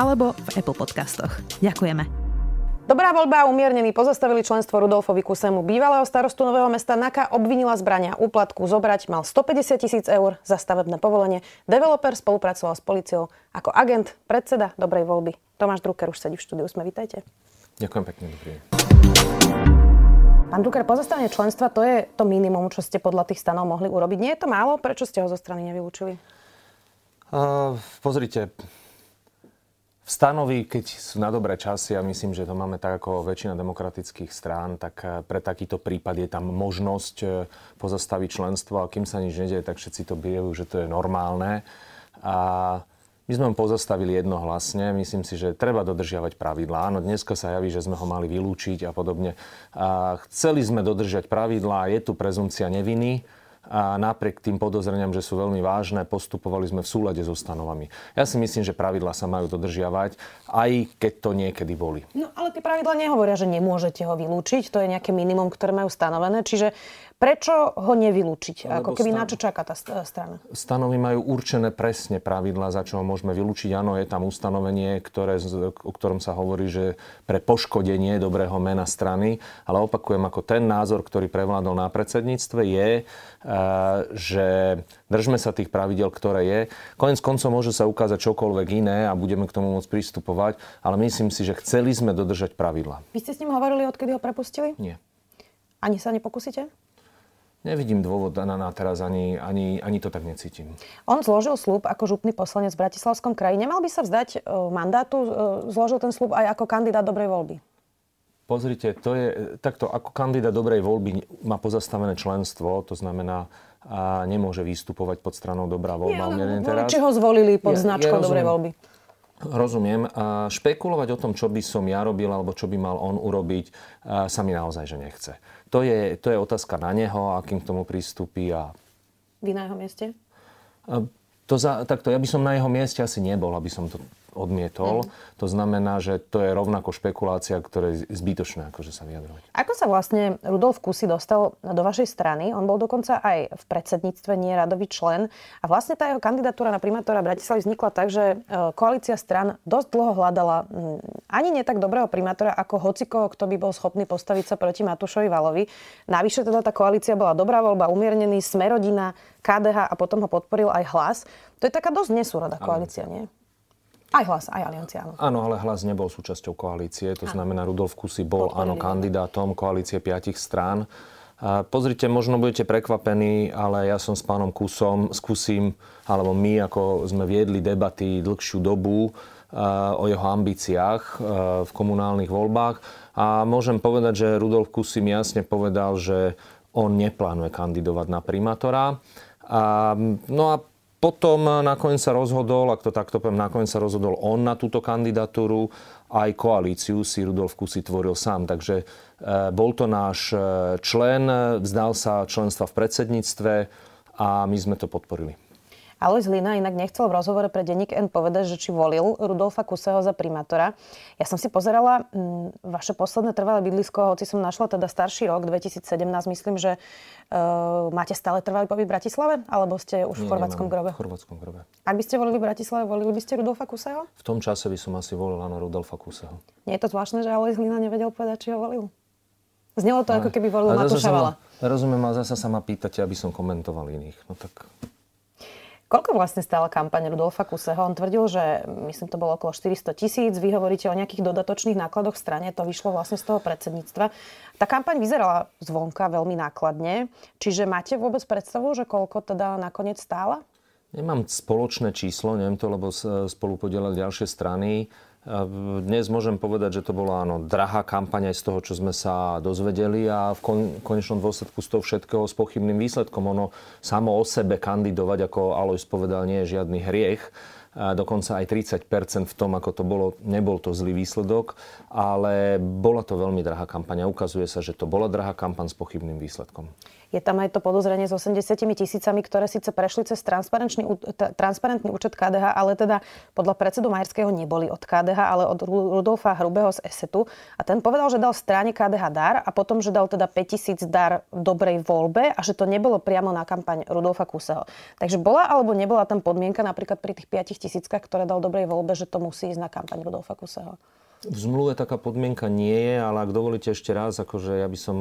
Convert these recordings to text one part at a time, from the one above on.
alebo v Apple Podcastoch. Ďakujeme. Dobrá voľba a umiernení pozastavili členstvo Rudolfovi Kusemu. Bývalého starostu Nového mesta Naka obvinila zbrania úplatku zobrať, mal 150 tisíc eur za stavebné povolenie. Developer spolupracoval s policiou ako agent, predseda dobrej voľby. Tomáš Drucker už sedí v štúdiu. Sme, vítajte. Ďakujem pekne, dobrý Pán Drucker, pozastavenie členstva to je to minimum, čo ste podľa tých stanov mohli urobiť. Nie je to málo? Prečo ste ho zo strany nevylúčili? Uh, pozrite, stanoví, keď sú na dobré časy, a myslím, že to máme tak ako väčšina demokratických strán, tak eh, pre takýto prípad je tam možnosť eh, pozastaviť členstvo a kým sa nič nedieje, tak všetci to bijú, že to je normálne. A my sme ho pozastavili jednohlasne. Myslím si, že treba dodržiavať pravidlá. Áno, dneska sa javí, že sme ho mali vylúčiť a podobne. A chceli sme dodržať pravidlá, je tu prezumcia neviny a napriek tým podozreniam, že sú veľmi vážne, postupovali sme v súlade so stanovami. Ja si myslím, že pravidla sa majú dodržiavať, aj keď to niekedy boli. No ale tie pravidla nehovoria, že nemôžete ho vylúčiť. To je nejaké minimum, ktoré majú stanovené. Čiže Prečo ho nevylúčiť? Lebo Ako keby stan- na čo čaká tá strana? Stanovy majú určené presne pravidla, za čo ho môžeme vylúčiť. Áno, je tam ustanovenie, ktoré, o ktorom sa hovorí, že pre poškodenie dobrého mena strany. Ale opakujem, ako ten názor, ktorý prevládol na predsedníctve, je, e, že držme sa tých pravidel, ktoré je. Konec koncov môže sa ukázať čokoľvek iné a budeme k tomu môcť pristupovať, ale myslím si, že chceli sme dodržať pravidla. Vy ste s ním hovorili, odkedy ho prepustili? Nie. Ani sa nepokúsite? Nevidím dôvod na, na teraz, ani, ani, ani to tak necítim. On zložil slúb ako župný poslanec v Bratislavskom kraji. Nemal by sa vzdať uh, mandátu? Uh, zložil ten slúb aj ako kandidát dobrej voľby? Pozrite, to je takto, ako kandidát dobrej voľby má pozastavené členstvo, to znamená, a nemôže vystupovať pod stranou dobrá voľba. Nie, ale či ho zvolili pod ja, značkou ja dobrej voľby? Rozumiem. A špekulovať o tom, čo by som ja robil alebo čo by mal on urobiť, sa mi naozaj že nechce. To je, to je otázka na neho, akým k tomu prístupí. A... Vy na jeho mieste? To za, takto, ja by som na jeho mieste asi nebol, aby som to odmietol. Mm. To znamená, že to je rovnako špekulácia, ktoré je zbytočné akože sa vyjadrovať. Ako sa vlastne Rudolf Kusy dostal do vašej strany? On bol dokonca aj v predsedníctve, nie radový člen. A vlastne tá jeho kandidatúra na primátora Bratislavy vznikla tak, že e, koalícia stran dosť dlho hľadala ani nie tak dobrého primátora, ako hocikoho, kto by bol schopný postaviť sa proti Matúšovi Valovi. Navyše teda tá koalícia bola dobrá voľba, umiernený, Smerodina, KDH a potom ho podporil aj hlas. To je taká dosť nesúroda koalícia, nie? Aj hlas, aj aliancia, áno. Áno, ale hlas nebol súčasťou koalície. To áno. znamená, Rudolf Kusy bol áno kandidátom koalície piatich strán. A pozrite, možno budete prekvapení, ale ja som s pánom Kusom, s Kusím, alebo my, ako sme viedli debaty dlhšiu dobu o jeho ambíciách v komunálnych voľbách. A môžem povedať, že Rudolf Kusy mi jasne povedal, že on neplánuje kandidovať na primátora. A, no a potom nakoniec sa rozhodol, ak to takto poviem, nakoniec sa rozhodol on na túto kandidatúru, aj koalíciu si Rudolf Kusy tvoril sám. Takže e, bol to náš e, člen, vzdal sa členstva v predsedníctve a my sme to podporili. Alois Hlina inak nechcel v rozhovore pre denník N povedať, že či volil Rudolfa Kuseho za primátora. Ja som si pozerala m, mm, vaše posledné trvalé bydlisko, hoci som našla teda starší rok, 2017, myslím, že uh, máte stále trvalý pobyt v Bratislave? Alebo ste už v chorvátskom grobe? V chorvátskom grobe. Ak by ste volili v Bratislave, volili by ste Rudolfa Kuseho? V tom čase by som asi volil áno Rudolfa Kuseho. Nie je to zvláštne, že Alois Hlina nevedel povedať, či ho volil? Znelo to, ale, ako keby volil Matúša Vala. Rozumiem, ale zase sa ma pýtate, aby som komentoval iných. No tak Koľko vlastne stála kampaň Rudolfa Kuseho? On tvrdil, že myslím, to bolo okolo 400 tisíc. Vy hovoríte o nejakých dodatočných nákladoch strane. To vyšlo vlastne z toho predsedníctva. Tá kampaň vyzerala zvonka veľmi nákladne. Čiže máte vôbec predstavu, že koľko teda nakoniec stála? Nemám spoločné číslo, neviem to, lebo spolu podielali ďalšie strany. Dnes môžem povedať, že to bola áno, drahá kampaň aj z toho, čo sme sa dozvedeli a v kon, konečnom dôsledku z toho všetkého s pochybným výsledkom. Ono samo o sebe kandidovať, ako Alois povedal, nie je žiadny hriech. dokonca aj 30% v tom, ako to bolo, nebol to zlý výsledok, ale bola to veľmi drahá kampaň. Ukazuje sa, že to bola drahá kampaň s pochybným výsledkom. Je tam aj to podozrenie s 80 tisícami, ktoré síce prešli cez transparentný, transparentný účet KDH, ale teda podľa predsedu Majerského neboli od KDH, ale od Rudolfa Hrubého z ESETu. A ten povedal, že dal strane KDH dar a potom, že dal teda 5000 dar dobrej voľbe a že to nebolo priamo na kampaň Rudolfa Kuseho. Takže bola alebo nebola tam podmienka napríklad pri tých 5000 tisíckach, ktoré dal dobrej voľbe, že to musí ísť na kampaň Rudolfa Kuseho? V zmluve taká podmienka nie je, ale ak dovolíte ešte raz, akože ja by som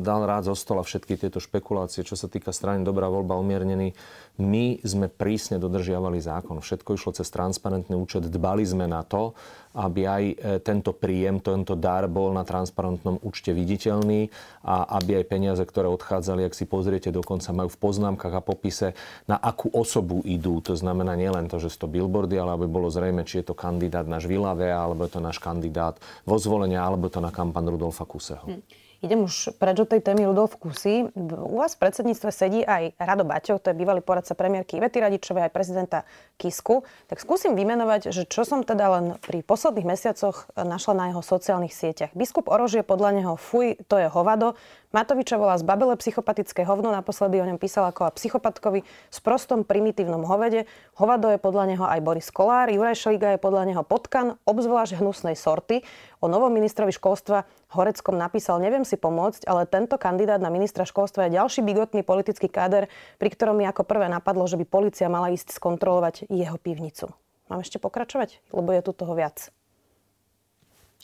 dal rád zo stola všetky tieto špekulácie, čo sa týka strany Dobrá voľba umiernený. My sme prísne dodržiavali zákon. Všetko išlo cez transparentný účet. Dbali sme na to, aby aj e, tento príjem, tento dar bol na transparentnom účte viditeľný a aby aj peniaze, ktoré odchádzali, ak si pozriete, dokonca majú v poznámkach a popise, na akú osobu idú. To znamená nielen to, že sú to billboardy, ale aby bolo zrejme, či je to kandidát náš Vilave, alebo je to náš kandidát vo zvolenia, alebo to na kampan Rudolfa Kuseho. Hm. Idem už preč od tej témy Rudolf Kusy. U vás v predsedníctve sedí aj Rado Baťov, to je bývalý poradca premiérky Ivety Radičovej aj prezidenta Kisku. Tak skúsim vymenovať, že čo som teda len pri posledných mesiacoch našla na jeho sociálnych sieťach. Biskup Orožie podľa neho fuj, to je hovado. Matoviča volá zbabele psychopatické hovno, naposledy o ňom písal ako psychopatkovi s prostom primitívnom hovede. Hovado je podľa neho aj Boris Kolár, Juraj Šeliga je podľa neho potkan, obzvlášť hnusnej sorty. O novom ministrovi školstva Horeckom napísal, neviem si pomôcť, ale tento kandidát na ministra školstva je ďalší bigotný politický káder, pri ktorom mi ako prvé napadlo, že by policia mala ísť skontrolovať jeho pivnicu. Mám ešte pokračovať? Lebo je tu toho viac.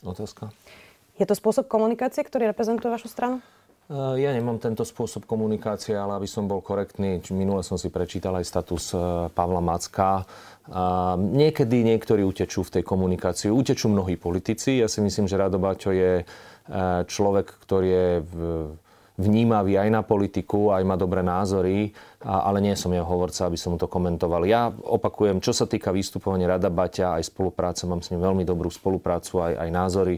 Otázka. Je to spôsob komunikácie, ktorý reprezentuje vašu stranu? Eh, ja nemám tento spôsob komunikácie, ale aby som bol korektný, minule som si prečítal aj status eh, Pavla Macka. Niekedy niektorí utečú v tej komunikácii. Utečú mnohí politici. Ja si myslím, že Rado Baťo je eh, človek, ktorý je vnímavý aj na politiku, aj má dobré názory, ale nie som jeho hovorca, aby som mu to komentoval. Ja opakujem, čo sa týka vystupovania Rada Baťa, aj spolupráce, mám s ním veľmi dobrú spoluprácu, aj, aj názory.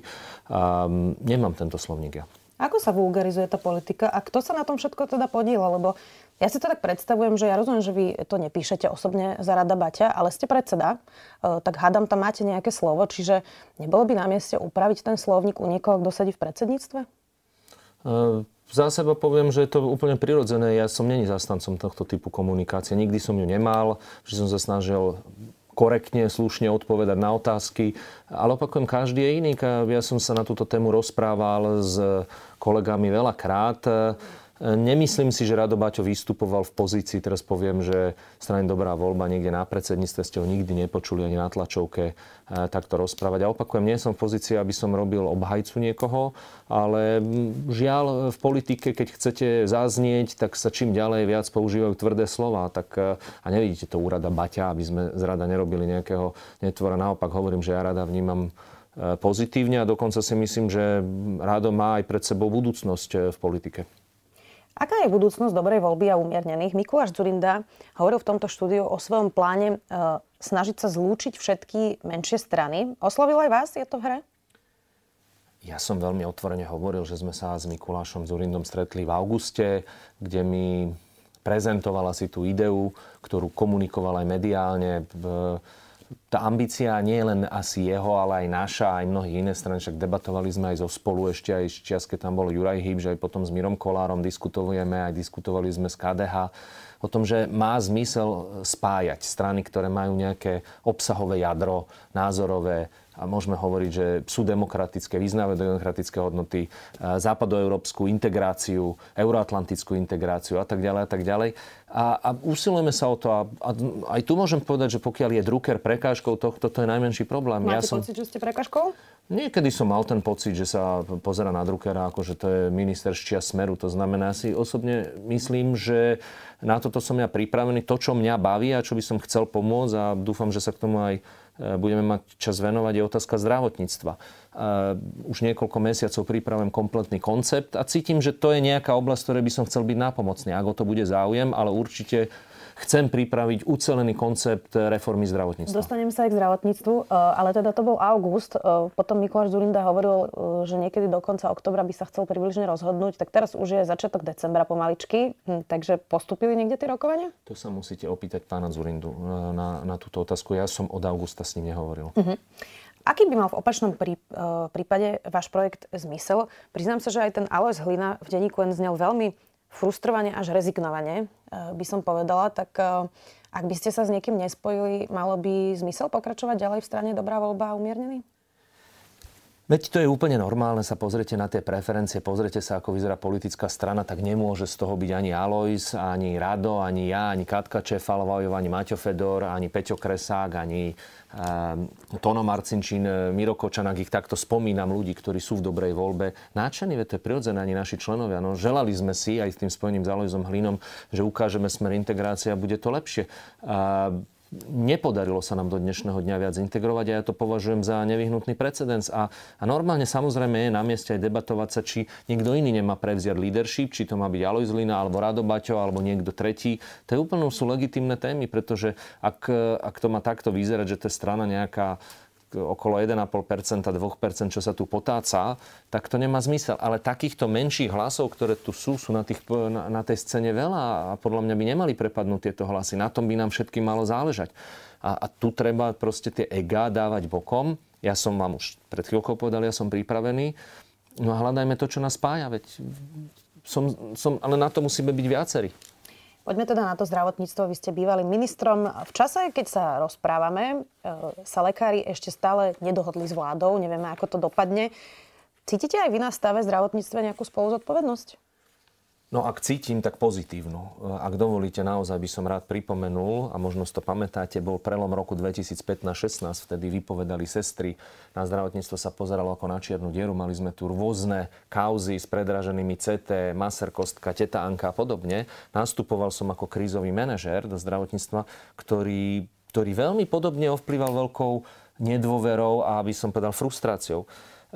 Um, nemám tento slovník ja. Ako sa vulgarizuje tá politika a kto sa na tom všetko teda podiela? Lebo ja si to tak predstavujem, že ja rozumiem, že vy to nepíšete osobne za Rada Baťa, ale ste predseda, e, tak hádam, tam máte nejaké slovo, čiže nebolo by na mieste upraviť ten slovník u niekoho, kto sedí v predsedníctve? E, za seba poviem, že je to úplne prirodzené. Ja som není zastancom tohto typu komunikácie. Nikdy som ju nemal, že som sa snažil korektne, slušne odpovedať na otázky. Ale opakujem, každý je iný. Ja som sa na túto tému rozprával s kolegami veľakrát. Nemyslím si, že Rado Baťo vystupoval v pozícii, teraz poviem, že strane Dobrá voľba niekde na predsedníctve ste ho nikdy nepočuli ani na tlačovke e, takto rozprávať. A opakujem, nie som v pozícii, aby som robil obhajcu niekoho, ale žiaľ v politike, keď chcete zaznieť, tak sa čím ďalej viac používajú tvrdé slova. Tak, e, a nevidíte to úrada Baťa, aby sme z rada nerobili nejakého netvora. Naopak hovorím, že ja rada vnímam e, pozitívne a dokonca si myslím, že Rado má aj pred sebou budúcnosť v politike. Aká je budúcnosť dobrej voľby a umiernených? Mikuláš Zurinda hovoril v tomto štúdiu o svojom pláne e, snažiť sa zlúčiť všetky menšie strany. Oslovil aj vás? Je to v hre? Ja som veľmi otvorene hovoril, že sme sa s Mikulášom Zurindom stretli v auguste, kde mi prezentovala si tú ideu, ktorú komunikoval aj mediálne. V, tá ambícia nie je len asi jeho, ale aj naša, aj mnohých iné strany. Však debatovali sme aj zo spolu ešte aj z keď tam bol Juraj Hýb, že aj potom s Mirom Kolárom diskutujeme, aj diskutovali sme s KDH o tom, že má zmysel spájať strany, ktoré majú nejaké obsahové jadro, názorové, a môžeme hovoriť, že sú demokratické, vyznávajú demokratické hodnoty, západoeurópsku integráciu, euroatlantickú integráciu a tak ďalej a tak ďalej. A, a usilujeme sa o to. A, a aj tu môžem povedať, že pokiaľ je Drucker prekážkou tohto, to je najmenší problém. Máte ja som... pocit, že ste prekážkou? Niekedy som mal ten pocit, že sa pozera na Druckera, ako že to je minister šťa smeru. To znamená, si osobne myslím, že na toto som ja pripravený. To, čo mňa baví a čo by som chcel pomôcť a dúfam, že sa k tomu aj E, budeme mať čas venovať, je otázka zdravotníctva. E, už niekoľko mesiacov pripravujem kompletný koncept a cítim, že to je nejaká oblasť, ktorej by som chcel byť nápomocný. Ak o to bude záujem, ale určite chcem pripraviť ucelený koncept reformy zdravotníctva. Dostanem sa aj k zdravotníctvu, e, ale teda to bol august. E, potom Mikuláš Zurinda hovoril, že niekedy do konca oktobra by sa chcel približne rozhodnúť. Tak teraz už je začiatok decembra pomaličky. Hm, takže postupili niekde tie rokovania? To sa musíte opýtať pána Zurindu na, na túto otázku. Ja som od augusta s ním nehovoril. Uh-huh. Aký by mal v opačnom prí, prípade váš projekt zmysel? Priznám sa, že aj ten Alois Hlina v denníku N znel veľmi frustrovane až rezignovane, uh, by som povedala. Tak uh, ak by ste sa s niekým nespojili, malo by zmysel pokračovať ďalej v strane Dobrá voľba a umiernený? Veď to je úplne normálne, sa pozrite na tie preferencie, pozrite sa, ako vyzerá politická strana, tak nemôže z toho byť ani Alois, ani Rado, ani ja, ani Katka Čefalová, ani Maťo Fedor, ani Peťo Kresák, ani um, Tono Marcinčín, Miro Kočanak, ich takto spomínam ľudí, ktorí sú v dobrej voľbe. Náčení, veď to je prirodzené, ani naši členovia. No, želali sme si aj s tým spojeným s Aloisom Hlinom, že ukážeme smer integrácie a bude to lepšie. Uh, nepodarilo sa nám do dnešného dňa viac integrovať a ja to považujem za nevyhnutný precedens. A, a normálne samozrejme je na mieste aj debatovať sa, či niekto iný nemá prevziať leadership, či to má byť Alois Lina, alebo Rado Baťo, alebo niekto tretí. To je úplne sú legitimné témy, pretože ak, ak to má takto vyzerať, že to je strana nejaká okolo 1,5%, 2%, čo sa tu potáca, tak to nemá zmysel. Ale takýchto menších hlasov, ktoré tu sú, sú na, tých, na, na tej scéne veľa a podľa mňa by nemali prepadnúť tieto hlasy. Na tom by nám všetkým malo záležať. A, a tu treba proste tie ega dávať bokom. Ja som vám už pred chvíľkou povedal, ja som pripravený. No a hľadajme to, čo nás spája. Veď som, som, ale na to musíme byť viacerí. Poďme teda na to zdravotníctvo. Vy ste bývali ministrom. V čase, keď sa rozprávame, e, sa lekári ešte stále nedohodli s vládou. Nevieme, ako to dopadne. Cítite aj vy na stave zdravotníctva nejakú spoluzodpovednosť? No ak cítim, tak pozitívnu. Ak dovolíte, naozaj by som rád pripomenul, a možno si to pamätáte, bol prelom roku 2015-16, vtedy vypovedali sestry. Na zdravotníctvo sa pozeralo ako na čiernu dieru. Mali sme tu rôzne kauzy s predraženými CT, maserkostka, teta Anka a podobne. Nastupoval som ako krízový manažér do zdravotníctva, ktorý, ktorý veľmi podobne ovplyval veľkou nedôverou a aby som povedal frustráciou.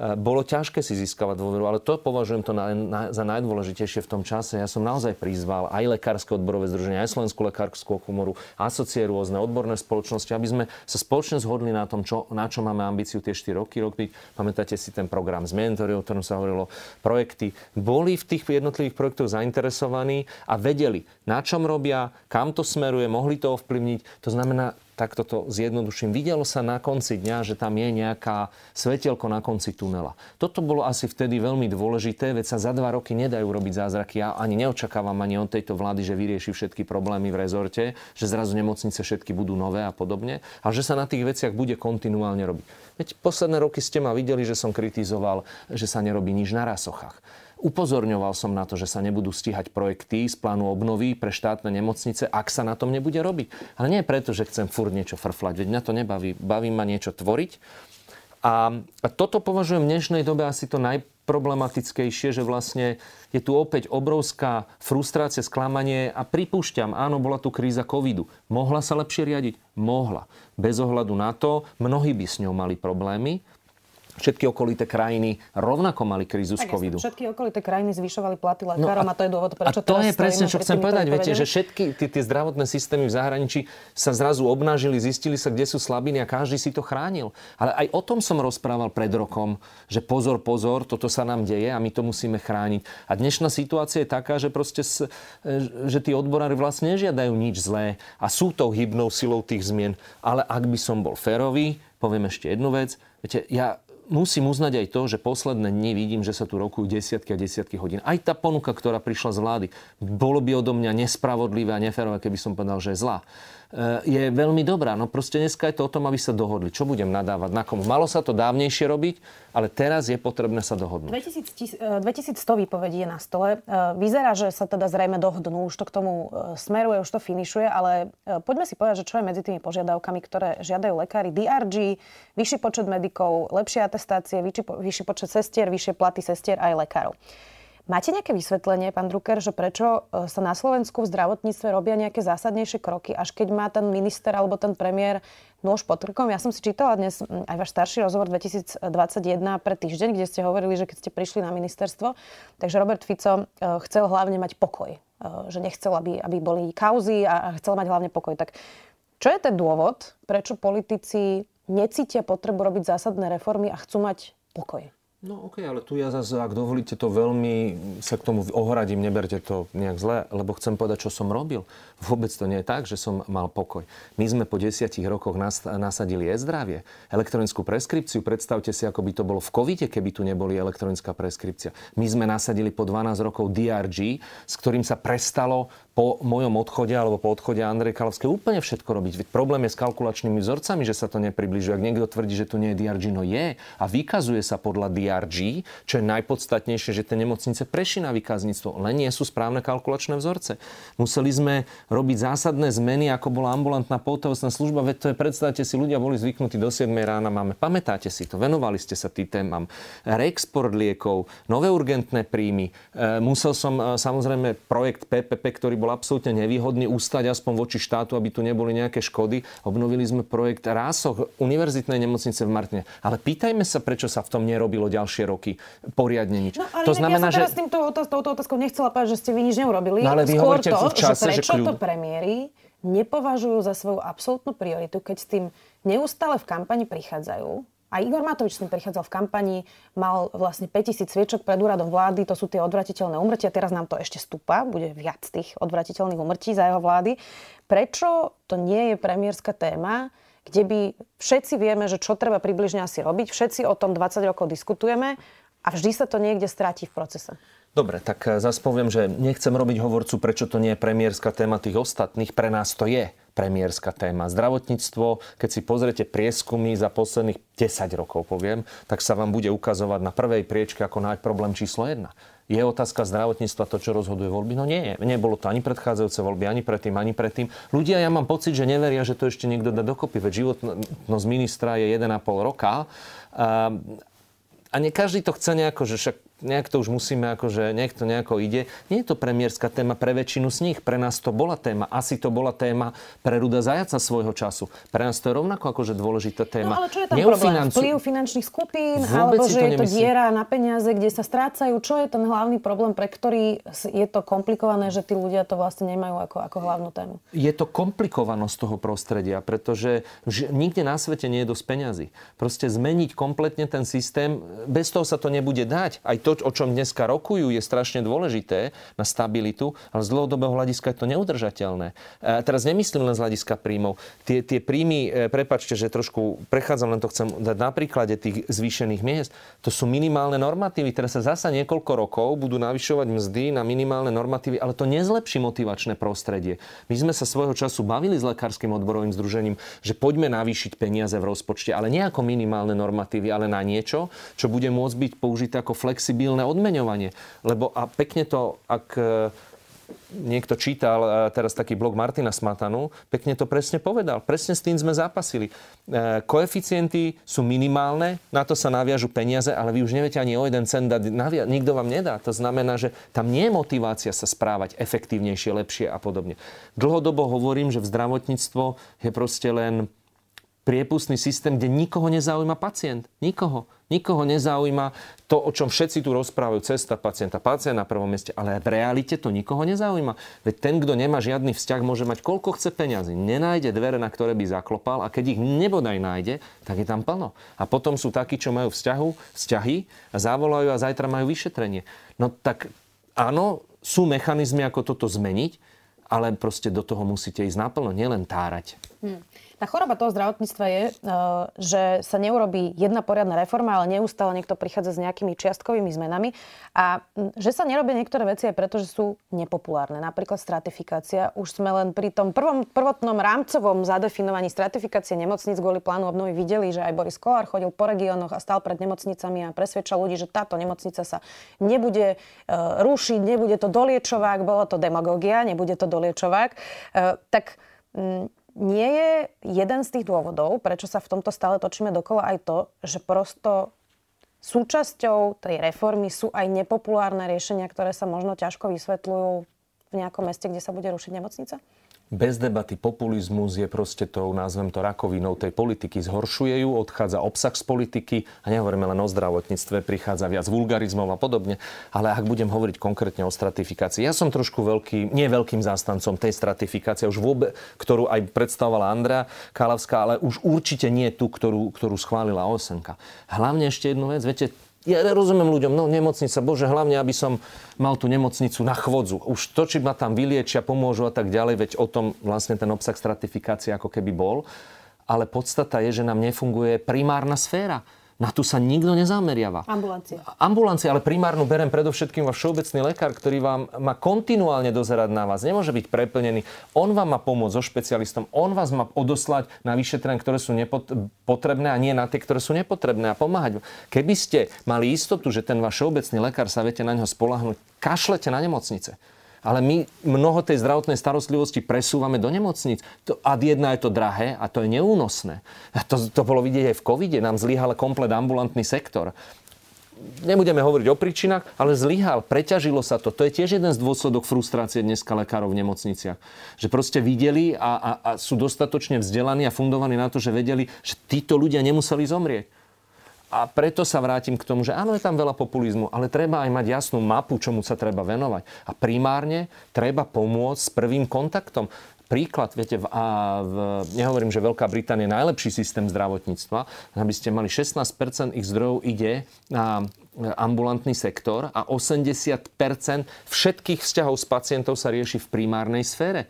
E, bolo ťažké si získavať dôveru, ale to považujem to na, na, za najdôležitejšie v tom čase. Ja som naozaj prizval aj lekárske odborové združenie, aj Slovenskú lekárskú komoru, asocie rôzne odborné spoločnosti, aby sme sa spoločne zhodli na tom, čo, na čo máme ambíciu tie 4 roky robiť. Pamätáte si ten program z mentory, o ktorom sa hovorilo, projekty. Boli v tých jednotlivých projektoch zainteresovaní a vedeli, na čom robia, kam to smeruje, mohli to ovplyvniť. To znamená, tak toto zjednoduším. Videlo sa na konci dňa, že tam je nejaká svetelko na konci tunela. Toto bolo asi vtedy veľmi dôležité, veď sa za dva roky nedajú robiť zázraky. Ja ani neočakávam ani od tejto vlády, že vyrieši všetky problémy v rezorte, že zrazu nemocnice všetky budú nové a podobne, ale že sa na tých veciach bude kontinuálne robiť. Veď posledné roky ste ma videli, že som kritizoval, že sa nerobí nič na rasochách. Upozorňoval som na to, že sa nebudú stíhať projekty z plánu obnovy pre štátne nemocnice, ak sa na tom nebude robiť. Ale nie preto, že chcem furt niečo frflať, veď mňa to nebaví. Baví ma niečo tvoriť. A, toto považujem v dnešnej dobe asi to najproblematickejšie, že vlastne je tu opäť obrovská frustrácia, sklamanie a pripúšťam, áno, bola tu kríza covidu. Mohla sa lepšie riadiť? Mohla. Bez ohľadu na to, mnohí by s ňou mali problémy, všetky okolité krajiny rovnako mali krízu z covidu. Všetky okolité krajiny zvyšovali platy no lekárom no a, a to je dôvod, prečo a to je presne, čo chcem povedať. Viete, že všetky tie, zdravotné systémy v zahraničí sa zrazu obnažili, zistili sa, kde sú slabiny a každý si to chránil. Ale aj o tom som rozprával pred rokom, že pozor, pozor, toto sa nám deje a my to musíme chrániť. A dnešná situácia je taká, že proste, e, že tí odborári vlastne nežiadajú nič zlé a sú tou hybnou silou tých zmien. Ale ak by som bol férový, poviem ešte jednu vec. Viete, ja musím uznať aj to, že posledné dni vidím, že sa tu rokujú desiatky a desiatky hodín. Aj tá ponuka, ktorá prišla z vlády, bolo by odo mňa nespravodlivé a neférové, keby som povedal, že je zlá. Je veľmi dobrá. No proste dneska je to o tom, aby sa dohodli. Čo budem nadávať? Na komu? Malo sa to dávnejšie robiť, ale teraz je potrebné sa dohodnúť. 2100 eh, výpovedí je na stole. Eh, vyzerá, že sa teda zrejme dohodnú. Už to k tomu smeruje, už to finišuje, ale poďme si povedať, že čo je medzi tými požiadavkami, ktoré žiadajú lekári. DRG, vyšší počet medikov, lepšie atestácie, vyšší počet sestier, vyššie platy sestier aj lekárov. Máte nejaké vysvetlenie, pán Drucker, že prečo e, sa na Slovensku v zdravotníctve robia nejaké zásadnejšie kroky, až keď má ten minister alebo ten premiér nôž pod krkom? Ja som si čítala dnes aj váš starší rozhovor 2021 pre týždeň, kde ste hovorili, že keď ste prišli na ministerstvo, takže Robert Fico e, chcel hlavne mať pokoj že nechcel, aby, aby boli kauzy a chcel mať hlavne pokoj. Tak čo je ten dôvod, prečo politici necítia potrebu robiť zásadné reformy a chcú mať pokoj? No ok, ale tu ja zase, ak dovolíte to veľmi, sa k tomu ohradím, neberte to nejak zle, lebo chcem povedať, čo som robil. Vôbec to nie je tak, že som mal pokoj. My sme po desiatich rokoch nas, nasadili e-zdravie, elektronickú preskripciu. Predstavte si, ako by to bolo v covide, keby tu neboli elektronická preskripcia. My sme nasadili po 12 rokov DRG, s ktorým sa prestalo po mojom odchode alebo po odchode Andrej Kalovskej úplne všetko robiť. Problém je s kalkulačnými vzorcami, že sa to nepribližuje. Ak niekto tvrdí, že tu nie je DRG, no je a vykazuje sa podľa DRG, čo je najpodstatnejšie, že tie nemocnice prešli na vykazníctvo, len nie sú správne kalkulačné vzorce. Museli sme robiť zásadné zmeny, ako bola ambulantná pohotovostná služba, veď to je, predstavte si, ľudia boli zvyknutí do 7 rána, máme, pamätáte si to, venovali ste sa tým témam. Reexport liekov, nové urgentné príjmy. E, musel som e, samozrejme projekt PPP, ktorý bol absolútne nevýhodný ústať aspoň voči štátu, aby tu neboli nejaké škody. Obnovili sme projekt Rásoch, univerzitnej nemocnice v Martine. Ale pýtajme sa, prečo sa v tom nerobilo ďalšie roky poriadne nič. No, ale to znamená, ja že... s týmto touto otázkou nechcela povedať, že ste vy nič neurobili. No, ale vy Skôr to, v čase, že prečo že to premiéry nepovažujú za svoju absolútnu prioritu, keď s tým neustále v kampani prichádzajú a Igor Matovič s tým prichádzal v kampani, mal vlastne 5000 sviečok pred úradom vlády, to sú tie odvratiteľné umrtia, teraz nám to ešte stúpa, bude viac tých odvratiteľných umrtí za jeho vlády. Prečo to nie je premiérska téma, kde by všetci vieme, že čo treba približne asi robiť, všetci o tom 20 rokov diskutujeme a vždy sa to niekde stráti v procese? Dobre, tak zase poviem, že nechcem robiť hovorcu, prečo to nie je premiérska téma tých ostatných. Pre nás to je premiérska téma. Zdravotníctvo, keď si pozriete prieskumy za posledných 10 rokov, poviem, tak sa vám bude ukazovať na prvej priečke ako nájsť problém číslo 1. Je otázka zdravotníctva to, čo rozhoduje voľby? No nie, nebolo to ani predchádzajúce voľby, ani predtým, ani predtým. Ľudia, ja mám pocit, že neveria, že to ešte niekto dá dokopy, veď životnosť ministra je 1,5 roka. A, a nie každý to chce nejako, že však nejak to už musíme, akože nech to nejako ide. Nie je to premiérska téma pre väčšinu z nich. Pre nás to bola téma. Asi to bola téma pre Ruda Zajaca svojho času. Pre nás to je rovnako akože dôležitá téma. No ale čo je tam problém? Vplyv finančných skupín? Vôbec alebo že je to diera na peniaze, kde sa strácajú? Čo je ten hlavný problém, pre ktorý je to komplikované, že tí ľudia to vlastne nemajú ako, ako hlavnú tému? Je to komplikovanosť toho prostredia, pretože nikde na svete nie je dosť peňazí. Proste zmeniť kompletne ten systém, bez toho sa to nebude dať. Aj to to, o čom dneska rokujú, je strašne dôležité na stabilitu, ale z dlhodobého hľadiska je to neudržateľné. A e, teraz nemyslím len z hľadiska príjmov. Tie, tie príjmy, e, prepačte, že trošku prechádzam, len to chcem dať na príklade tých zvýšených miest, to sú minimálne normatívy. Teraz sa zasa niekoľko rokov budú navyšovať mzdy na minimálne normatívy, ale to nezlepší motivačné prostredie. My sme sa svojho času bavili s lekárskym odborovým združením, že poďme navýšiť peniaze v rozpočte, ale nie ako minimálne normatívy, ale na niečo, čo bude môcť byť použité ako flexibilné flexibilné odmeňovanie. Lebo a pekne to, ak e, niekto čítal e, teraz taký blog Martina Smatanu, pekne to presne povedal. Presne s tým sme zápasili. E, koeficienty sú minimálne, na to sa naviažu peniaze, ale vy už neviete ani o jeden cent dať, nikto vám nedá. To znamená, že tam nie je motivácia sa správať efektívnejšie, lepšie a podobne. Dlhodobo hovorím, že v zdravotníctvo je proste len priepustný systém, kde nikoho nezaujíma pacient. Nikoho. Nikoho nezaujíma to, o čom všetci tu rozprávajú, cesta pacienta, pacient na prvom mieste, ale v realite to nikoho nezaujíma. Veď ten, kto nemá žiadny vzťah, môže mať koľko chce peňazí. Nenájde dvere, na ktoré by zaklopal a keď ich nebodaj nájde, tak je tam plno. A potom sú takí, čo majú vzťahu, vzťahy a zavolajú a zajtra majú vyšetrenie. No tak áno, sú mechanizmy, ako toto zmeniť, ale proste do toho musíte ísť naplno, nielen tárať. Hmm. Tá choroba toho zdravotníctva je, eh, že sa neurobí jedna poriadna reforma, ale neustále niekto prichádza s nejakými čiastkovými zmenami a že sa nerobia niektoré veci aj preto, že sú nepopulárne. Napríklad stratifikácia. Už sme len pri tom prvom, prvotnom rámcovom zadefinovaní stratifikácie nemocníc kvôli plánu obnovy videli, že aj Boris Kolár chodil po regiónoch a stal pred nemocnicami a presvedčal ľudí, že táto nemocnica sa nebude uh, rušiť, nebude to doliečovák, bolo to demagógia, nebude to doliečovák. Uh, tak nie je jeden z tých dôvodov, prečo sa v tomto stále točíme dokola aj to, že prosto súčasťou tej reformy sú aj nepopulárne riešenia, ktoré sa možno ťažko vysvetľujú v nejakom meste, kde sa bude rušiť nemocnica? Bez debaty populizmus je proste tou, nazvem to, rakovinou tej politiky. Zhoršuje ju, odchádza obsah z politiky a nehovoríme len o zdravotníctve, prichádza viac vulgarizmov a podobne. Ale ak budem hovoriť konkrétne o stratifikácii, ja som trošku veľký, nie veľkým zástancom tej stratifikácie, už vôbec, ktorú aj predstavovala Andrea Kálavská, ale už určite nie tú, ktorú, ktorú schválila Osenka. Hlavne ešte jednu vec, viete, ja rozumiem ľuďom, no nemocnica, bože, hlavne, aby som mal tú nemocnicu na chvodzu. Už to, či ma tam vyliečia, pomôžu a tak ďalej, veď o tom vlastne ten obsah stratifikácie ako keby bol. Ale podstata je, že nám nefunguje primárna sféra. Na tu sa nikto nezameriava. Ambulancia. Ambulancia, ale primárnu berem predovšetkým váš všeobecný lekár, ktorý vám má kontinuálne dozerať na vás. Nemôže byť preplnený. On vám má pomôcť so špecialistom. On vás má odoslať na vyšetrenia, ktoré sú potrebné a nie na tie, ktoré sú nepotrebné a pomáhať. Keby ste mali istotu, že ten váš všeobecný lekár sa viete na neho spolahnuť, kašlete na nemocnice ale my mnoho tej zdravotnej starostlivosti presúvame do nemocníc. To, ad jedna je to drahé a to je neúnosné. A to, to bolo vidieť aj v covide. Nám zlyhal komplet ambulantný sektor nebudeme hovoriť o príčinách, ale zlyhal, preťažilo sa to. To je tiež jeden z dôsledok frustrácie dneska lekárov v nemocniciach. Že proste videli a, a, a sú dostatočne vzdelaní a fundovaní na to, že vedeli, že títo ľudia nemuseli zomrieť. A preto sa vrátim k tomu, že áno, je tam veľa populizmu, ale treba aj mať jasnú mapu, čomu sa treba venovať. A primárne treba pomôcť s prvým kontaktom. Príklad, viete, v, a v, nehovorím, že Veľká Británia je najlepší systém zdravotníctva, aby ste mali 16% ich zdrojov ide na ambulantný sektor a 80% všetkých vzťahov s pacientov sa rieši v primárnej sfére.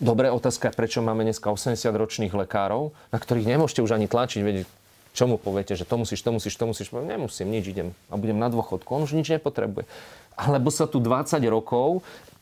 Dobré otázka, prečo máme dneska 80-ročných lekárov, na ktorých nemôžete už ani tlačiť, veď čo mu poviete, že to musíš, to musíš, to musíš. Nemusím, nič idem a budem na dôchodku. On už nič nepotrebuje. Alebo sa tu 20 rokov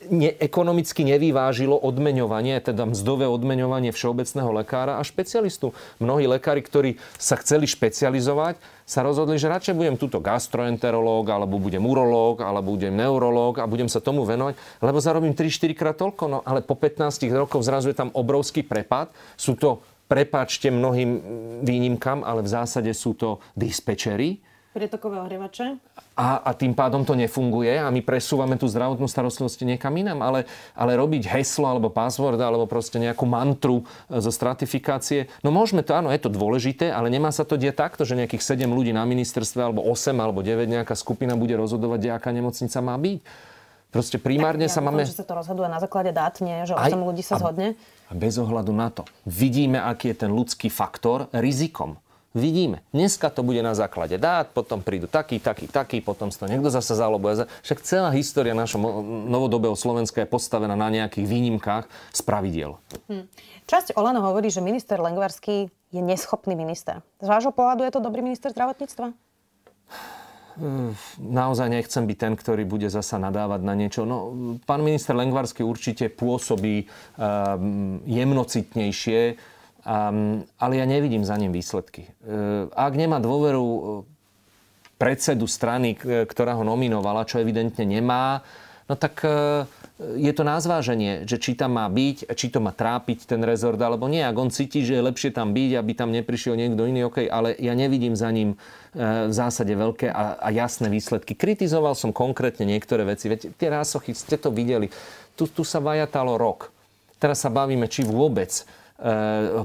ne, ekonomicky nevyvážilo odmeňovanie, teda mzdové odmeňovanie všeobecného lekára a špecialistu. Mnohí lekári, ktorí sa chceli špecializovať, sa rozhodli, že radšej budem túto gastroenterológ, alebo budem urológ, alebo budem neurológ a budem sa tomu venovať, lebo zarobím 3-4 krát toľko. No ale po 15 rokoch zrazu je tam obrovský prepad. Sú to prepáčte mnohým výnimkám, ale v zásade sú to dispečery. Prietokové ohrievače. A, a tým pádom to nefunguje a my presúvame tú zdravotnú starostlivosť niekam inám. Ale, ale robiť heslo alebo password alebo proste nejakú mantru e, zo stratifikácie, no môžeme to, áno, je to dôležité, ale nemá sa to diať takto, že nejakých 7 ľudí na ministerstve alebo 8 alebo 9 nejaká skupina bude rozhodovať, kde aká nemocnica má byť. Proste primárne tak, sa ja máme... že sa to rozhoduje na základe dát, nie? Že 8 Aj, ľudí sa zhodne. A bez ohľadu na to. Vidíme, aký je ten ľudský faktor rizikom. Vidíme. Dneska to bude na základe dát, potom prídu taký, taký, taký, potom sa to niekto zase zalobuje. Však celá história našho novodobého Slovenska je postavená na nejakých výnimkách z pravidiel. Hm. Časť Olano hovorí, že minister Lengvarský je neschopný minister. Z vášho pohľadu je to dobrý minister zdravotníctva? Naozaj nechcem byť ten, ktorý bude zasa nadávať na niečo. No, pán minister Lengvarsky určite pôsobí um, jemnocitnejšie, um, ale ja nevidím za ním výsledky. Uh, ak nemá dôveru uh, predsedu strany, ktorá ho nominovala, čo evidentne nemá, no tak uh, je to na zváženie, že či tam má byť, či to má trápiť ten rezort alebo nie. Ak on cíti, že je lepšie tam byť, aby tam neprišiel niekto iný, OK, ale ja nevidím za ním e, v zásade veľké a, a jasné výsledky. Kritizoval som konkrétne niektoré veci. Veď tie rásochy, ste to videli. Tu, tu sa vajatalo rok. Teraz sa bavíme, či vôbec e,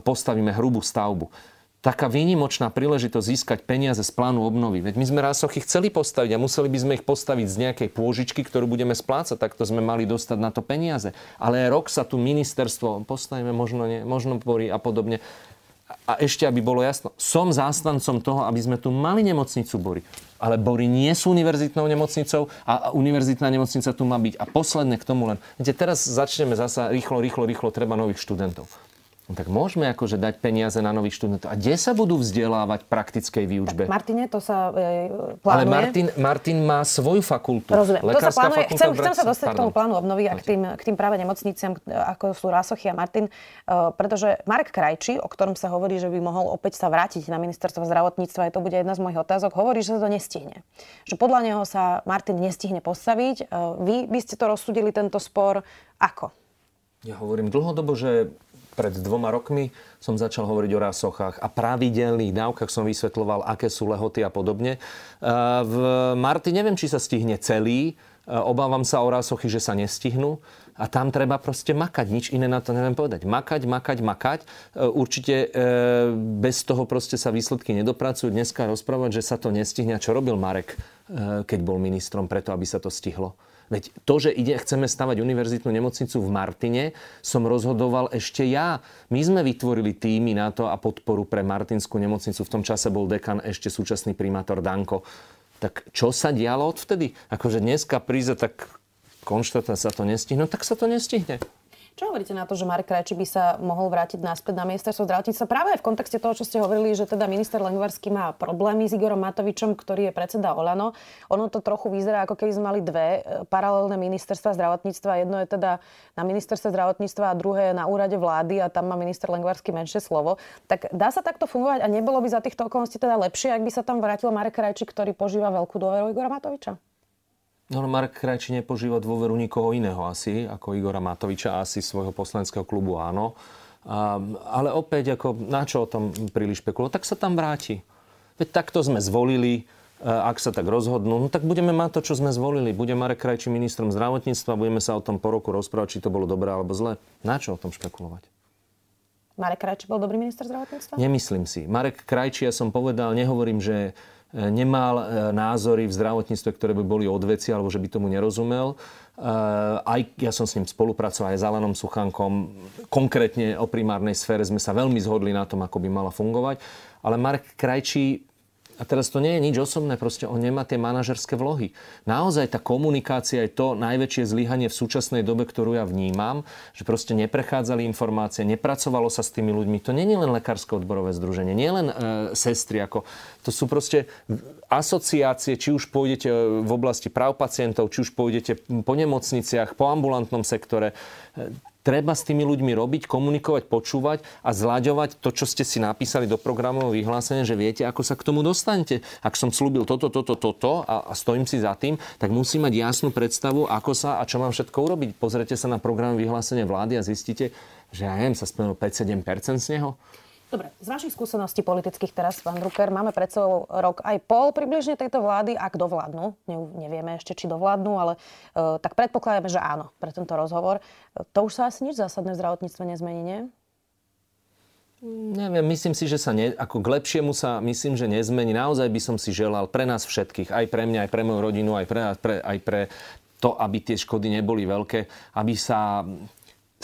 postavíme hrubú stavbu taká výnimočná príležitosť získať peniaze z plánu obnovy. Veď my sme rásochy chceli postaviť a museli by sme ich postaviť z nejakej pôžičky, ktorú budeme splácať, tak to sme mali dostať na to peniaze. Ale rok sa tu ministerstvo, postavíme možno, nie, možno borí a podobne. A ešte, aby bolo jasno, som zástancom toho, aby sme tu mali nemocnicu Bory. Ale Bory nie sú univerzitnou nemocnicou a univerzitná nemocnica tu má byť. A posledné k tomu len. Viete, teraz začneme zasa rýchlo, rýchlo, rýchlo, treba nových študentov. No tak môžeme akože dať peniaze na nových študentov. A kde sa budú vzdelávať praktickej výučbe? Tak Martine, to sa e, plánuje. Ale Martin, Martin má svoju fakultu. Rozumiem. to sa plánuje. Chcem, chcem sa dostať Pardon. k tomu plánu obnovy a k tým, k tým práve nemocniciam, ako sú Rásochy a Martin. Uh, pretože Marek Krajči, o ktorom sa hovorí, že by mohol opäť sa vrátiť na ministerstvo zdravotníctva, aj to bude jedna z mojich otázok, hovorí, že sa to nestihne. Že podľa neho sa Martin nestihne postaviť. Uh, vy by ste to rozsudili, tento spor, ako? Ja hovorím dlhodobo, že pred dvoma rokmi som začal hovoriť o rásochách a pravidelných dávkach som vysvetloval, aké sú lehoty a podobne. V Marty neviem, či sa stihne celý, obávam sa o rásochy, že sa nestihnú a tam treba proste makať. Nič iné na to neviem povedať. Makať, makať, makať. E, určite bez toho proste sa výsledky nedopracujú. Dneska rozprávať, že sa to nestihne. A čo robil Marek, keď bol ministrom, preto aby sa to stihlo? Veď to, že ide, chceme stavať univerzitnú nemocnicu v Martine, som rozhodoval ešte ja. My sme vytvorili týmy na to a podporu pre Martinskú nemocnicu. V tom čase bol dekan ešte súčasný primátor Danko. Tak čo sa dialo odvtedy? Akože dneska príze, tak konštatuje sa to nestihne, no tak sa to nestihne. Čo hovoríte na to, že Marek Krajčí by sa mohol vrátiť naspäť na ministerstvo zdravotníctva práve v kontexte toho, čo ste hovorili, že teda minister Lengvarský má problémy s Igorom Matovičom, ktorý je predseda Olano. Ono to trochu vyzerá, ako keby sme mali dve e, paralelné ministerstva zdravotníctva. Jedno je teda na ministerstve zdravotníctva a druhé na úrade vlády a tam má minister Lengvarský menšie slovo. Tak dá sa takto fungovať a nebolo by za týchto okolností teda lepšie, ak by sa tam vrátil Marek Krajčí, ktorý požíva veľkú dôveru Igora Matoviča? No, no Marek Krajčí nepožíva dôveru nikoho iného asi, ako Igora Matoviča, asi svojho poslaneckého klubu áno. A, ale opäť, ako, na čo o tom príliš špekulovať, tak sa tam vráti. Veď takto sme zvolili, ak sa tak rozhodnú, no tak budeme mať to, čo sme zvolili. Bude Marek Krajčí ministrom zdravotníctva, budeme sa o tom po roku rozprávať, či to bolo dobré alebo zlé. Na čo o tom špekulovať? Marek Krajčí bol dobrý minister zdravotníctva? Nemyslím si. Marek Krajčí, ja som povedal, nehovorím, že nemal e, názory v zdravotníctve, ktoré by boli odveci alebo že by tomu nerozumel. E, aj ja som s ním spolupracoval aj s Alanom Suchankom. Konkrétne o primárnej sfére sme sa veľmi zhodli na tom, ako by mala fungovať. Ale Marek Krajčí a teraz to nie je nič osobné, proste on nemá tie manažerské vlohy. Naozaj tá komunikácia je to najväčšie zlyhanie v súčasnej dobe, ktorú ja vnímam, že proste neprechádzali informácie, nepracovalo sa s tými ľuďmi. To nie je len lekárske odborové združenie, nie len e, sestry, ako, to sú proste asociácie, či už pôjdete e, v oblasti práv pacientov, či už pôjdete po nemocniciach, po ambulantnom sektore treba s tými ľuďmi robiť, komunikovať, počúvať a zlaďovať to, čo ste si napísali do programového vyhlásenia, že viete, ako sa k tomu dostanete. Ak som slúbil toto, toto, toto a, stojím si za tým, tak musím mať jasnú predstavu, ako sa a čo mám všetko urobiť. Pozrite sa na program vyhlásenia vlády a zistíte, že ja neviem, sa splnilo 5-7% z neho. Dobre, z vašich skúseností politických teraz, pán Drucker, máme pred sebou rok aj pol približne tejto vlády, ak dovládnu. Ne, nevieme ešte, či dovládnu, ale uh, tak predpokladáme, že áno, pre tento rozhovor. Uh, to už sa asi nič zásadné v zdravotníctve nezmení, nie? Neviem, myslím si, že sa ne, ako k lepšiemu sa myslím, že nezmení. Naozaj by som si želal pre nás všetkých, aj pre mňa, aj pre moju rodinu, aj pre, pre, aj pre to, aby tie škody neboli veľké, aby sa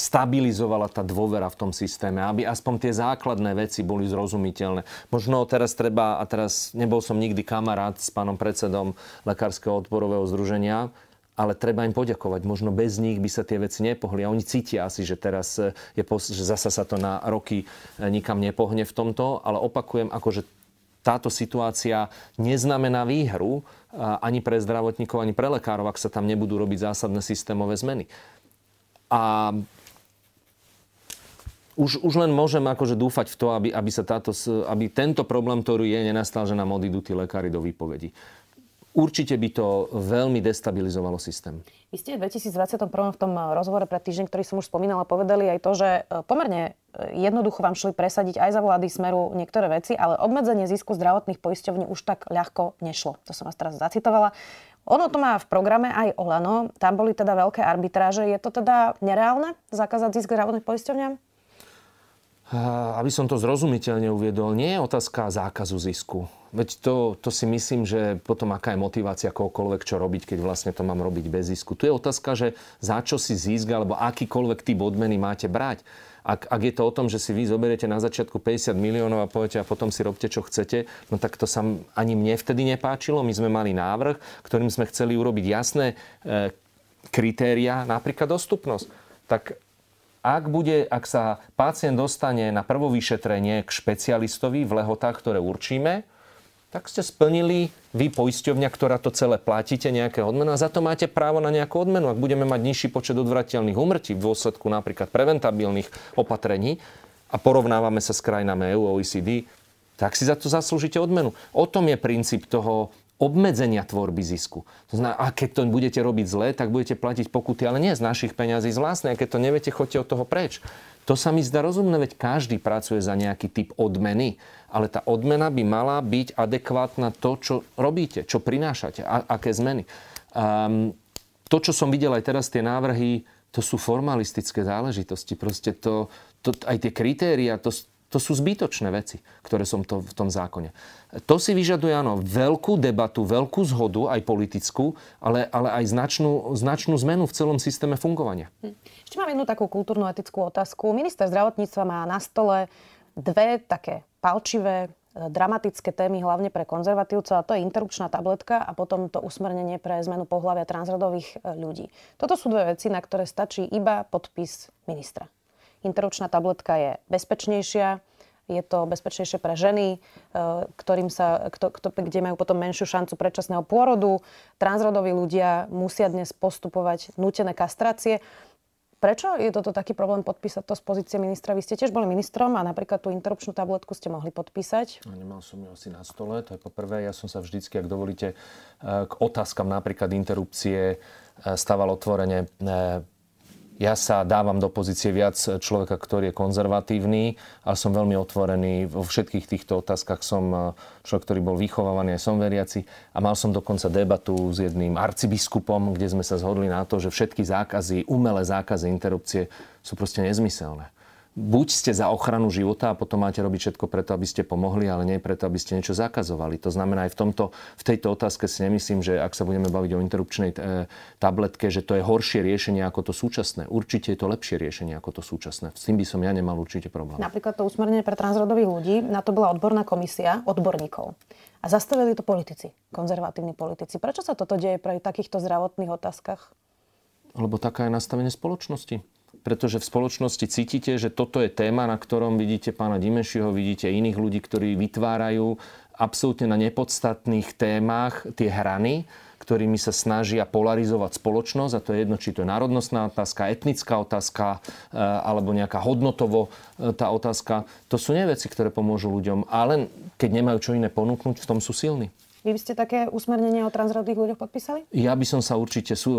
stabilizovala tá dôvera v tom systéme, aby aspoň tie základné veci boli zrozumiteľné. Možno teraz treba, a teraz nebol som nikdy kamarát s pánom predsedom Lekárskeho odporového združenia, ale treba im poďakovať. Možno bez nich by sa tie veci nepohli. A oni cítia asi, že teraz je, že zasa sa to na roky nikam nepohne v tomto, ale opakujem, akože táto situácia neznamená výhru ani pre zdravotníkov, ani pre lekárov, ak sa tam nebudú robiť zásadné systémové zmeny. A už, už len môžem akože dúfať v to, aby, aby, sa táto, aby tento problém, ktorý je, nenastal, že nám odídu tí lekári do výpovedi. Určite by to veľmi destabilizovalo systém. Vy ste v 2021 v tom rozhovore pre týždeň, ktorý som už spomínala, povedali aj to, že e, pomerne e, jednoducho vám šli presadiť aj za vlády Smeru niektoré veci, ale obmedzenie zisku zdravotných poisťovní už tak ľahko nešlo. To som vás teraz zacitovala. Ono to má v programe aj Olano. Tam boli teda veľké arbitráže. Je to teda nereálne zakázať zisk zdravotných poisťovňam? Aby som to zrozumiteľne uviedol, nie je otázka zákazu zisku. Veď to, to si myslím, že potom aká je motivácia kohokoľvek čo robiť, keď vlastne to mám robiť bez zisku. Tu je otázka, že za čo si zisk alebo akýkoľvek typ odmeny máte brať. Ak, ak je to o tom, že si vy zoberiete na začiatku 50 miliónov a poviete a potom si robte, čo chcete, no tak to sa ani mne vtedy nepáčilo. My sme mali návrh, ktorým sme chceli urobiť jasné e, kritéria, napríklad dostupnosť. Tak ak, bude, ak sa pacient dostane na prvo vyšetrenie k špecialistovi v lehotách, ktoré určíme, tak ste splnili vy poisťovňa, ktorá to celé platíte nejaké odmenu a za to máte právo na nejakú odmenu. Ak budeme mať nižší počet odvratelných umrtí v dôsledku napríklad preventabilných opatrení a porovnávame sa s krajinami EU, OECD, tak si za to zaslúžite odmenu. O tom je princíp toho obmedzenia tvorby zisku. To znamená, a keď to budete robiť zle, tak budete platiť pokuty, ale nie z našich peňazí, z vlastnej. A keď to neviete, choďte od toho preč. To sa mi zdá rozumné, veď každý pracuje za nejaký typ odmeny, ale tá odmena by mala byť adekvátna to, čo robíte, čo prinášate, a, aké zmeny. Um, to, čo som videl aj teraz, tie návrhy, to sú formalistické záležitosti. Proste to, to, aj tie kritéria, to, to sú zbytočné veci, ktoré som to v tom zákone. To si vyžaduje, áno, veľkú debatu, veľkú zhodu, aj politickú, ale, ale aj značnú, značnú zmenu v celom systéme fungovania. Hm. Ešte mám jednu takú kultúrnu etickú otázku. Minister zdravotníctva má na stole dve také palčivé dramatické témy hlavne pre konzervatívcov a to je interrupčná tabletka a potom to usmernenie pre zmenu pohľavia transrodových e, ľudí. Toto sú dve veci, na ktoré stačí iba podpis ministra. Interrupčná tabletka je bezpečnejšia, je to bezpečnejšie pre ženy, e, ktorým sa, kto, kto, kde majú potom menšiu šancu predčasného pôrodu. Transrodoví ľudia musia dnes postupovať nutené kastrácie. Prečo je toto taký problém podpísať to z pozície ministra? Vy ste tiež boli ministrom a napríklad tú interrupčnú tabletku ste mohli podpísať. No, nemal som ju asi na stole, to je poprvé. Ja som sa vždycky, ak dovolíte, eh, k otázkam napríklad interrupcie eh, stával otvorene ja sa dávam do pozície viac človeka, ktorý je konzervatívny, ale som veľmi otvorený. Vo všetkých týchto otázkach som eh, človek, ktorý bol vychovávaný, aj som veriaci. A mal som dokonca debatu s jedným arcibiskupom, kde sme sa zhodli na to, že všetky zákazy, umelé zákazy interrupcie sú proste nezmyselné buď ste za ochranu života a potom máte robiť všetko preto, aby ste pomohli, ale nie preto, aby ste niečo zakazovali. To znamená aj v, tomto, v tejto otázke si nemyslím, že ak sa budeme baviť o interrupčnej e, tabletke, že to je horšie riešenie ako to súčasné. Určite je to lepšie riešenie ako to súčasné. S tým by som ja nemal určite problém. Napríklad to usmernenie pre transrodových ľudí, na to bola odborná komisia odborníkov. A zastavili to politici, konzervatívni politici. Prečo sa toto deje pri takýchto zdravotných otázkach? Lebo taká je nastavenie spoločnosti pretože v spoločnosti cítite, že toto je téma, na ktorom vidíte pána Dimešiho, vidíte iných ľudí, ktorí vytvárajú absolútne na nepodstatných témach tie hrany, ktorými sa snažia polarizovať spoločnosť, a to je jedno, či to je národnostná otázka, etnická otázka, e, alebo nejaká hodnotovo e, tá otázka. To sú nie veci, ktoré pomôžu ľuďom, ale keď nemajú čo iné ponúknuť, v tom sú silní. Vy by ste také usmernenia o transrodých ľuďoch podpísali? Ja by som sa určite, e,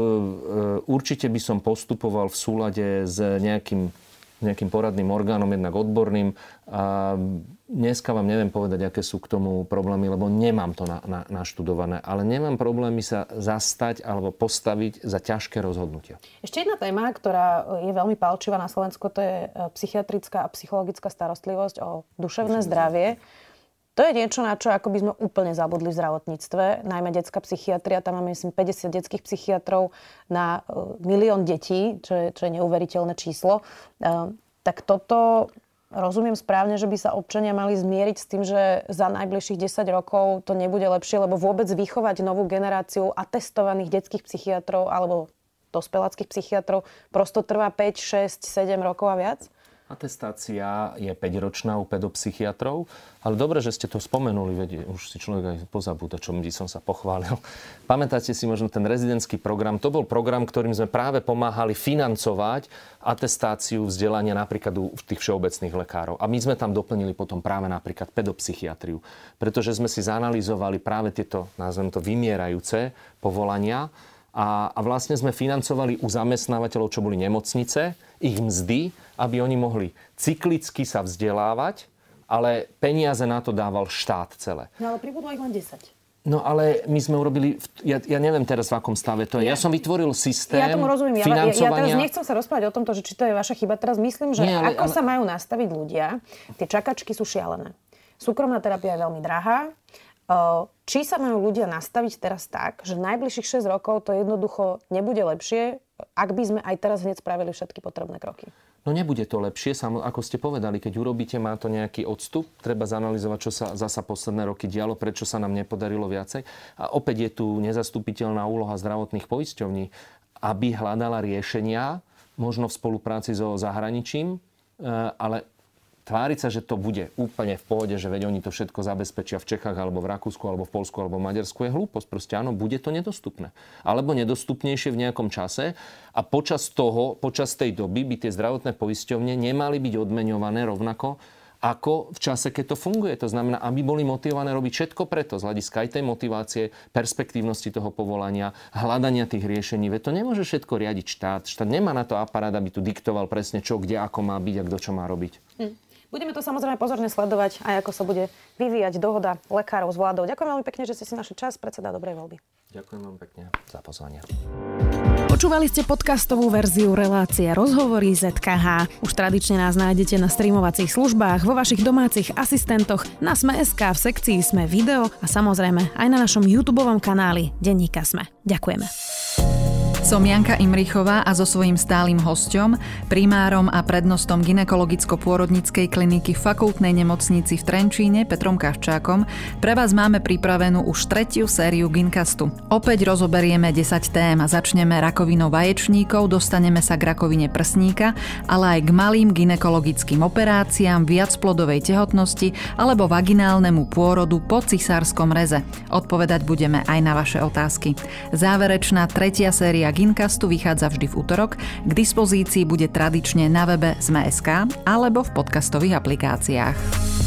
určite by som postupoval v súlade s nejakým, nejakým poradným orgánom, jednak odborným. A dneska vám neviem povedať, aké sú k tomu problémy, lebo nemám to na, na, naštudované. Ale nemám problémy sa zastať alebo postaviť za ťažké rozhodnutia. Ešte jedna téma, ktorá je veľmi palčivá na Slovensku, to je e, psychiatrická a psychologická starostlivosť o duševné zdravie. To je niečo, na čo ako by sme úplne zabudli v zdravotníctve. Najmä detská psychiatria, tam máme myslím 50 detských psychiatrov na uh, milión detí, čo je, čo je neuveriteľné číslo. Uh, tak toto rozumiem správne, že by sa občania mali zmieriť s tým, že za najbližších 10 rokov to nebude lepšie, lebo vôbec vychovať novú generáciu atestovaných detských psychiatrov alebo dospeláckých psychiatrov prosto trvá 5, 6, 7 rokov a viac? Atestácia je 5-ročná u pedopsychiatrov, ale dobre, že ste to spomenuli, veď už si človek aj pozabúda, čo by som sa pochválil. Pamätáte si možno ten rezidentský program? To bol program, ktorým sme práve pomáhali financovať atestáciu vzdelania napríklad u tých všeobecných lekárov. A my sme tam doplnili potom práve napríklad pedopsychiatriu, pretože sme si zanalizovali práve tieto, nazvem to, vymierajúce povolania, a, a vlastne sme financovali u zamestnávateľov, čo boli nemocnice, ich mzdy, aby oni mohli cyklicky sa vzdelávať, ale peniaze na to dával štát celé. No ale pribudlo ich len 10. No ale my sme urobili, ja, ja neviem teraz v akom stave to je. Ja, som vytvoril systém Ja tomu rozumiem. Ja, ja, ja teraz nechcem sa rozprávať o tomto, že či to je vaša chyba. Teraz myslím, že Nie, ale, ako ale... sa majú nastaviť ľudia, tie čakačky sú šialené. Súkromná terapia je veľmi drahá. Či sa majú ľudia nastaviť teraz tak, že najbližších 6 rokov to jednoducho nebude lepšie, ak by sme aj teraz hneď spravili všetky potrebné kroky? No nebude to lepšie, ako ste povedali, keď urobíte, má to nejaký odstup, treba zanalizovať, čo sa zasa posledné roky dialo, prečo sa nám nepodarilo viacej. A opäť je tu nezastupiteľná úloha zdravotných poisťovní, aby hľadala riešenia, možno v spolupráci so zahraničím, e, ale tváriť sa, že to bude úplne v pohode, že veď oni to všetko zabezpečia v Čechách alebo v Rakúsku alebo v Polsku alebo v Maďarsku je hlúposť. Proste áno, bude to nedostupné. Alebo nedostupnejšie v nejakom čase a počas toho, počas tej doby by tie zdravotné poisťovne nemali byť odmeňované rovnako ako v čase, keď to funguje. To znamená, aby boli motivované robiť všetko preto, z hľadiska aj tej motivácie, perspektívnosti toho povolania, hľadania tých riešení. Veď to nemôže všetko riadiť štát. Štát nemá na to aparát, aby tu diktoval presne čo, kde, ako má byť a kto čo má robiť. Hm. Budeme to samozrejme pozorne sledovať aj ako sa bude vyvíjať dohoda lekárov s vládou. Ďakujem veľmi pekne, že ste si našli čas. Predseda dobrej voľby. Ďakujem veľmi pekne za pozvanie. Počúvali ste podcastovú verziu relácie Rozhovory ZKH. Už tradične nás nájdete na streamovacích službách, vo vašich domácich asistentoch, na Sme.sk, v sekcii Sme video a samozrejme aj na našom YouTube kanáli Denníka Sme. Ďakujeme. Som Janka Imrichová a so svojím stálym hostom, primárom a prednostom ginekologicko-pôrodnickej kliniky Fakultnej nemocnici v Trenčíne Petrom Kavčákom pre vás máme pripravenú už tretiu sériu Ginkastu. Opäť rozoberieme 10 tém a začneme rakovinou vaječníkov, dostaneme sa k rakovine prsníka, ale aj k malým ginekologickým operáciám, viacplodovej tehotnosti alebo vaginálnemu pôrodu po cisárskom reze. Odpovedať budeme aj na vaše otázky. Záverečná tretia séria Ginkastu vychádza vždy v útorok. K dispozícii bude tradične na webe Sme.sk alebo v podcastových aplikáciách.